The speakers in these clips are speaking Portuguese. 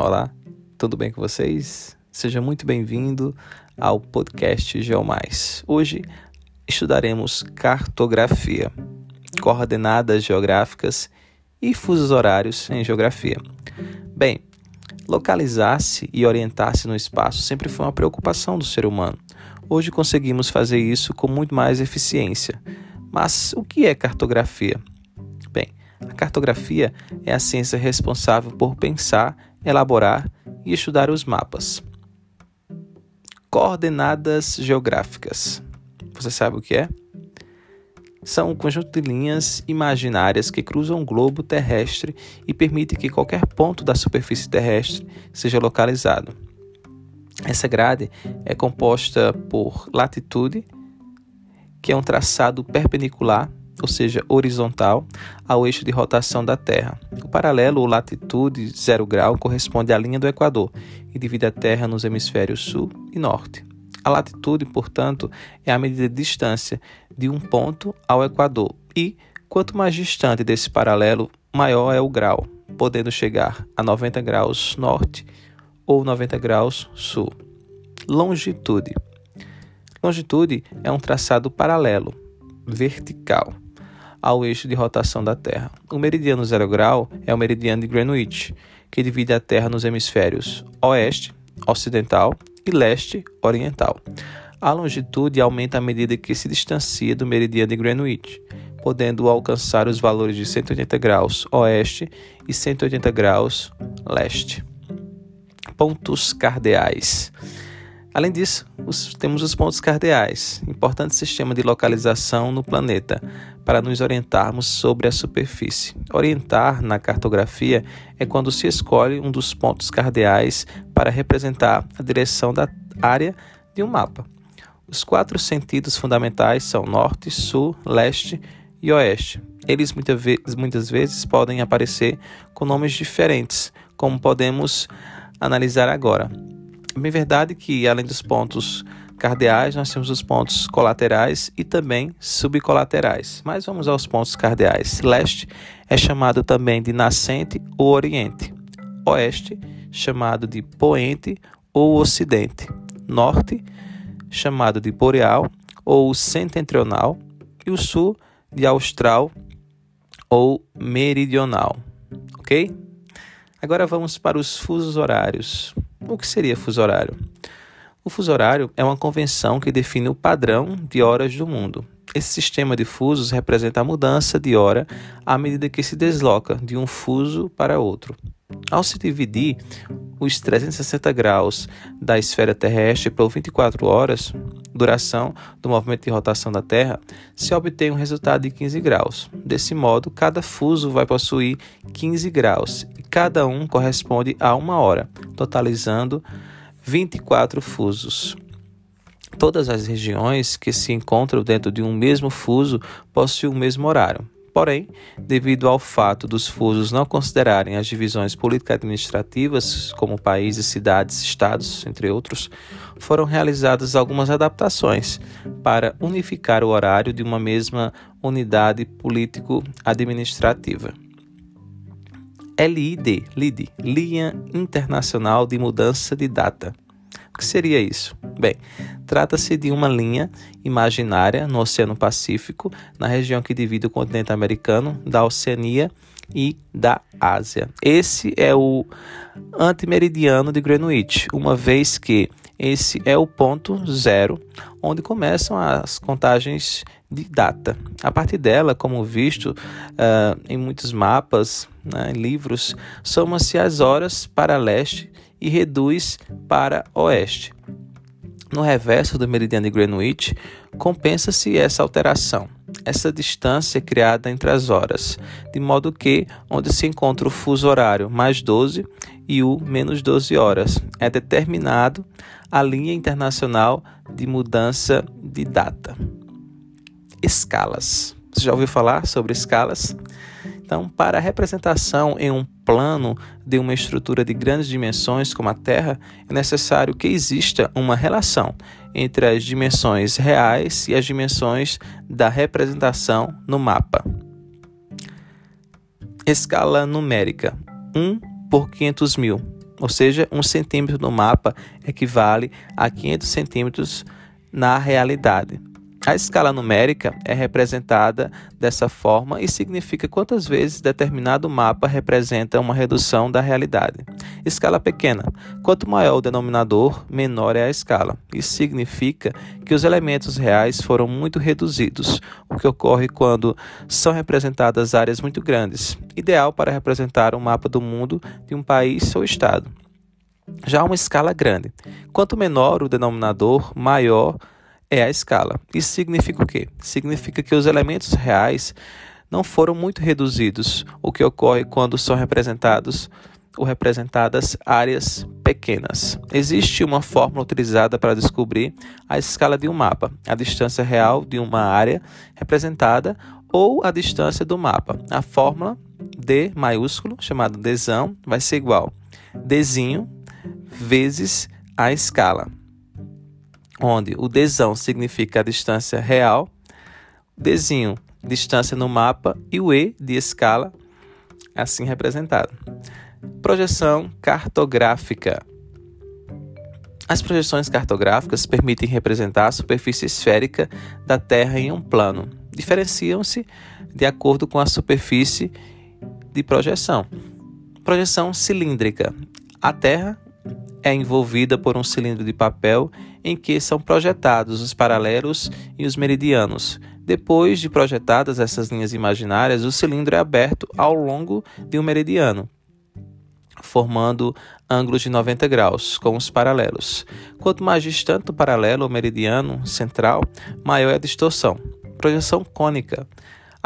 Olá, tudo bem com vocês? Seja muito bem-vindo ao podcast Geomais. Hoje estudaremos cartografia, coordenadas geográficas e fusos horários em geografia. Bem, localizar-se e orientar-se no espaço sempre foi uma preocupação do ser humano. Hoje conseguimos fazer isso com muito mais eficiência. Mas o que é cartografia? A cartografia é a ciência responsável por pensar, elaborar e estudar os mapas. Coordenadas geográficas. Você sabe o que é? São um conjunto de linhas imaginárias que cruzam o globo terrestre e permitem que qualquer ponto da superfície terrestre seja localizado. Essa grade é composta por latitude, que é um traçado perpendicular, ou seja, horizontal, ao eixo de rotação da Terra. O paralelo ou latitude zero grau corresponde à linha do Equador e divide a Terra nos hemisférios sul e norte. A latitude, portanto, é a medida de distância de um ponto ao Equador e, quanto mais distante desse paralelo, maior é o grau, podendo chegar a 90 graus norte ou 90 graus sul. Longitude. Longitude é um traçado paralelo, vertical, ao eixo de rotação da Terra. O meridiano zero grau é o meridiano de Greenwich, que divide a Terra nos hemisférios oeste, ocidental e leste, oriental. A longitude aumenta à medida que se distancia do meridiano de Greenwich, podendo alcançar os valores de 180 graus oeste e 180 graus leste pontos cardeais. Além disso, os, temos os pontos cardeais, importante sistema de localização no planeta, para nos orientarmos sobre a superfície. Orientar na cartografia é quando se escolhe um dos pontos cardeais para representar a direção da área de um mapa. Os quatro sentidos fundamentais são norte, sul, leste e oeste. Eles muitas vezes podem aparecer com nomes diferentes, como podemos analisar agora. É bem verdade que, além dos pontos cardeais, nós temos os pontos colaterais e também subcolaterais. Mas vamos aos pontos cardeais. Leste é chamado também de nascente ou oriente. Oeste, chamado de poente ou ocidente. Norte, chamado de boreal ou setentrional. E o sul, de austral ou meridional. Ok? Agora vamos para os fusos horários. O que seria fuso horário? O fuso horário é uma convenção que define o padrão de horas do mundo. Esse sistema de fusos representa a mudança de hora à medida que se desloca de um fuso para outro. Ao se dividir os 360 graus da esfera terrestre por 24 horas, duração do movimento de rotação da Terra, se obtém um resultado de 15 graus. Desse modo, cada fuso vai possuir 15 graus e cada um corresponde a uma hora, totalizando 24 fusos. Todas as regiões que se encontram dentro de um mesmo fuso possuem o mesmo horário. Porém, devido ao fato dos fusos não considerarem as divisões político-administrativas, como países, cidades, estados, entre outros, foram realizadas algumas adaptações para unificar o horário de uma mesma unidade político-administrativa. LID, LID, Linha Internacional de Mudança de Data. Que seria isso? Bem, trata-se de uma linha imaginária no Oceano Pacífico, na região que divide o continente americano da Oceania e da Ásia. Esse é o antimeridiano de Greenwich, uma vez que esse é o ponto zero, onde começam as contagens de data. A partir dela, como visto uh, em muitos mapas, né, livros, soma-se as horas para leste e reduz para oeste. No reverso do meridiano de Greenwich, compensa-se essa alteração, essa distância criada entre as horas, de modo que, onde se encontra o fuso horário mais 12 e o menos 12 horas, é determinado a linha internacional de mudança de data. Escalas. Você já ouviu falar sobre escalas? Então, para a representação em um plano de uma estrutura de grandes dimensões como a Terra, é necessário que exista uma relação entre as dimensões reais e as dimensões da representação no mapa. Escala numérica: 1 por 500 mil. ou seja, um centímetro no mapa equivale a 500 centímetros na realidade. A escala numérica é representada dessa forma e significa quantas vezes determinado mapa representa uma redução da realidade. Escala pequena. Quanto maior o denominador, menor é a escala. Isso significa que os elementos reais foram muito reduzidos, o que ocorre quando são representadas áreas muito grandes, ideal para representar um mapa do mundo de um país ou estado. Já uma escala grande. Quanto menor o denominador, maior é a escala. Isso significa o quê? Significa que os elementos reais não foram muito reduzidos, o que ocorre quando são representados ou representadas áreas pequenas. Existe uma fórmula utilizada para descobrir a escala de um mapa, a distância real de uma área representada ou a distância do mapa. A fórmula D maiúsculo, chamado Dzão, vai ser igual Dzinho vezes a escala onde o Dzão significa a distância real, Dzinho, distância no mapa, e o E de escala, assim representado. Projeção cartográfica. As projeções cartográficas permitem representar a superfície esférica da Terra em um plano. Diferenciam-se de acordo com a superfície de projeção. Projeção cilíndrica. A Terra é envolvida por um cilindro de papel em que são projetados os paralelos e os meridianos. Depois de projetadas essas linhas imaginárias, o cilindro é aberto ao longo de um meridiano, formando ângulos de 90 graus com os paralelos. Quanto mais distante o paralelo ou meridiano central, maior é a distorção. Projeção cônica.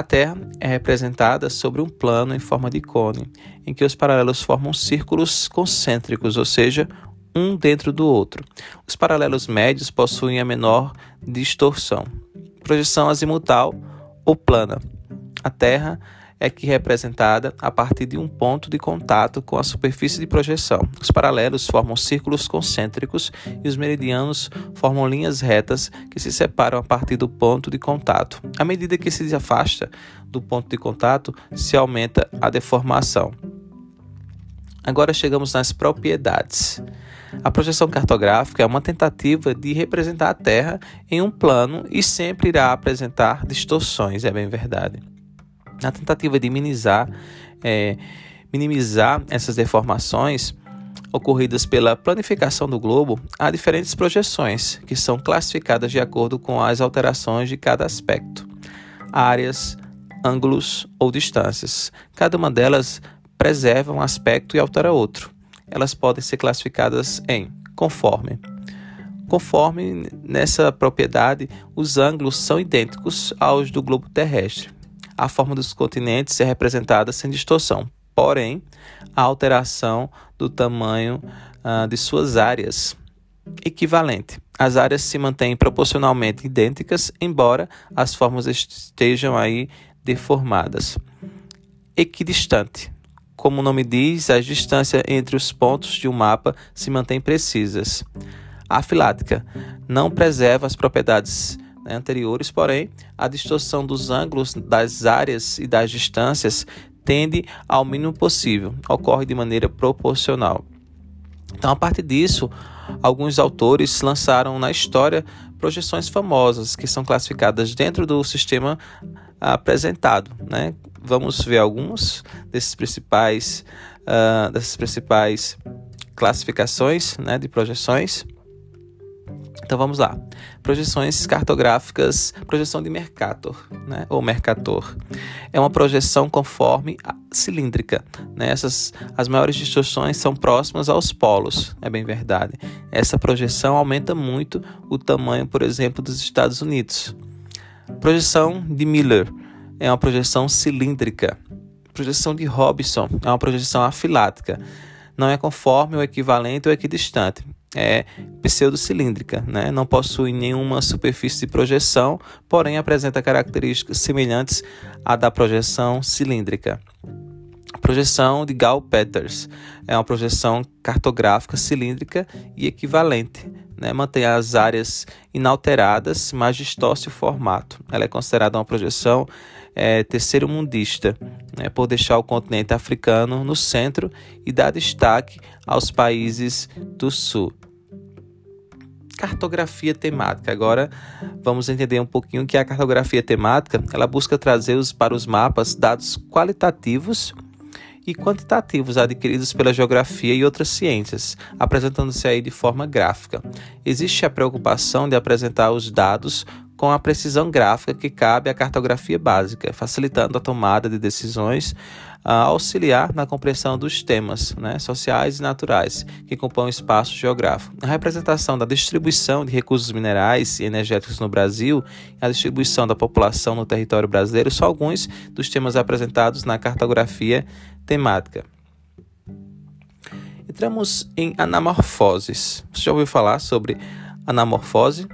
A Terra é representada sobre um plano em forma de cone, em que os paralelos formam círculos concêntricos, ou seja, um dentro do outro. Os paralelos médios possuem a menor distorção. Projeção azimutal ou plana. A Terra é que representada a partir de um ponto de contato com a superfície de projeção. Os paralelos formam círculos concêntricos e os meridianos formam linhas retas que se separam a partir do ponto de contato. À medida que se afasta do ponto de contato, se aumenta a deformação. Agora chegamos nas propriedades. A projeção cartográfica é uma tentativa de representar a Terra em um plano e sempre irá apresentar distorções, é bem verdade. Na tentativa de minimizar, é, minimizar essas deformações ocorridas pela planificação do globo, há diferentes projeções que são classificadas de acordo com as alterações de cada aspecto, áreas, ângulos ou distâncias. Cada uma delas preserva um aspecto e altera outro elas podem ser classificadas em conforme. Conforme nessa propriedade, os ângulos são idênticos aos do globo terrestre. A forma dos continentes é representada sem distorção, porém, a alteração do tamanho uh, de suas áreas equivalente. As áreas se mantêm proporcionalmente idênticas, embora as formas estejam aí deformadas. Equidistante como o nome diz, as distâncias entre os pontos de um mapa se mantêm precisas. A filática não preserva as propriedades né, anteriores, porém, a distorção dos ângulos das áreas e das distâncias tende ao mínimo possível, ocorre de maneira proporcional. Então, a partir disso, alguns autores lançaram na história projeções famosas que são classificadas dentro do sistema apresentado, né? Vamos ver alguns desses principais, uh, dessas principais classificações né, de projeções. Então vamos lá. Projeções cartográficas, projeção de Mercator, né, ou Mercator. É uma projeção conforme cilíndrica. Né? Essas, as maiores distorções são próximas aos polos, é bem verdade. Essa projeção aumenta muito o tamanho, por exemplo, dos Estados Unidos. Projeção de Miller é uma projeção cilíndrica. Projeção de Robson é uma projeção afilática. Não é conforme ou equivalente ou equidistante. É pseudocilíndrica, né? não possui nenhuma superfície de projeção, porém apresenta características semelhantes à da projeção cilíndrica. Projeção de Gall-Peters é uma projeção cartográfica cilíndrica e equivalente né, mantém as áreas inalteradas, mas distorce o formato. Ela é considerada uma projeção é, terceiro mundista, né, por deixar o continente africano no centro e dar destaque aos países do sul. Cartografia temática. Agora vamos entender um pouquinho o que é a cartografia temática. Ela busca trazer os, para os mapas dados qualitativos e quantitativos adquiridos pela geografia e outras ciências, apresentando-se aí de forma gráfica. Existe a preocupação de apresentar os dados com a precisão gráfica que cabe à cartografia básica, facilitando a tomada de decisões, a auxiliar na compreensão dos temas né, sociais e naturais que compõem o espaço geográfico. A representação da distribuição de recursos minerais e energéticos no Brasil e a distribuição da população no território brasileiro são alguns dos temas apresentados na cartografia temática. Entramos em anamorfoses. Você já ouviu falar sobre anamorfose?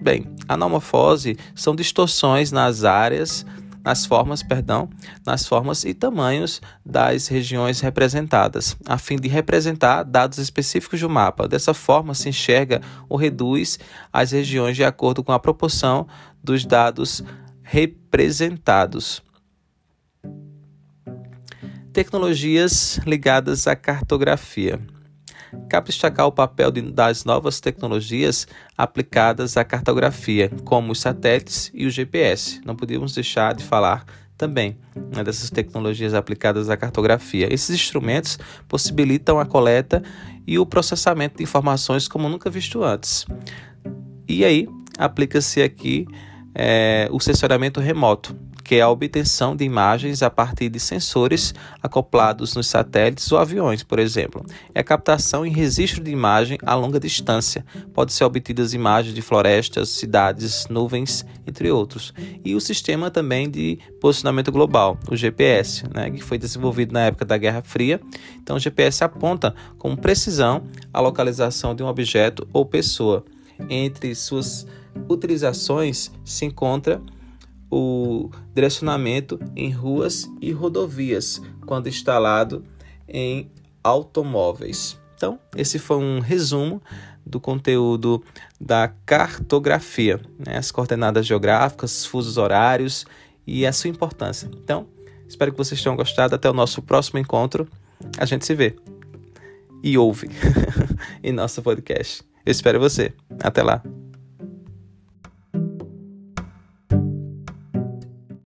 Bem, anamorfose são distorções nas áreas, nas formas, perdão, nas formas e tamanhos das regiões representadas, a fim de representar dados específicos do mapa. Dessa forma, se enxerga ou reduz as regiões de acordo com a proporção dos dados representados. Tecnologias ligadas à cartografia. Cabe destacar o papel das novas tecnologias aplicadas à cartografia, como os satélites e o GPS. Não podíamos deixar de falar também né, dessas tecnologias aplicadas à cartografia. Esses instrumentos possibilitam a coleta e o processamento de informações como nunca visto antes. E aí aplica-se aqui é, o sensoramento remoto, que é a obtenção de imagens a partir de sensores acoplados nos satélites ou aviões, por exemplo. É a captação e registro de imagem a longa distância. Pode ser obtidas imagens de florestas, cidades, nuvens, entre outros. E o sistema também de posicionamento global, o GPS, né, que foi desenvolvido na época da Guerra Fria. Então, o GPS aponta com precisão a localização de um objeto ou pessoa. Entre suas utilizações se encontra o direcionamento em ruas e rodovias quando instalado em automóveis. Então, esse foi um resumo do conteúdo da cartografia, né? as coordenadas geográficas, fusos horários e a sua importância. Então, espero que vocês tenham gostado. Até o nosso próximo encontro. A gente se vê e ouve em nosso podcast. Eu espero você. Até lá.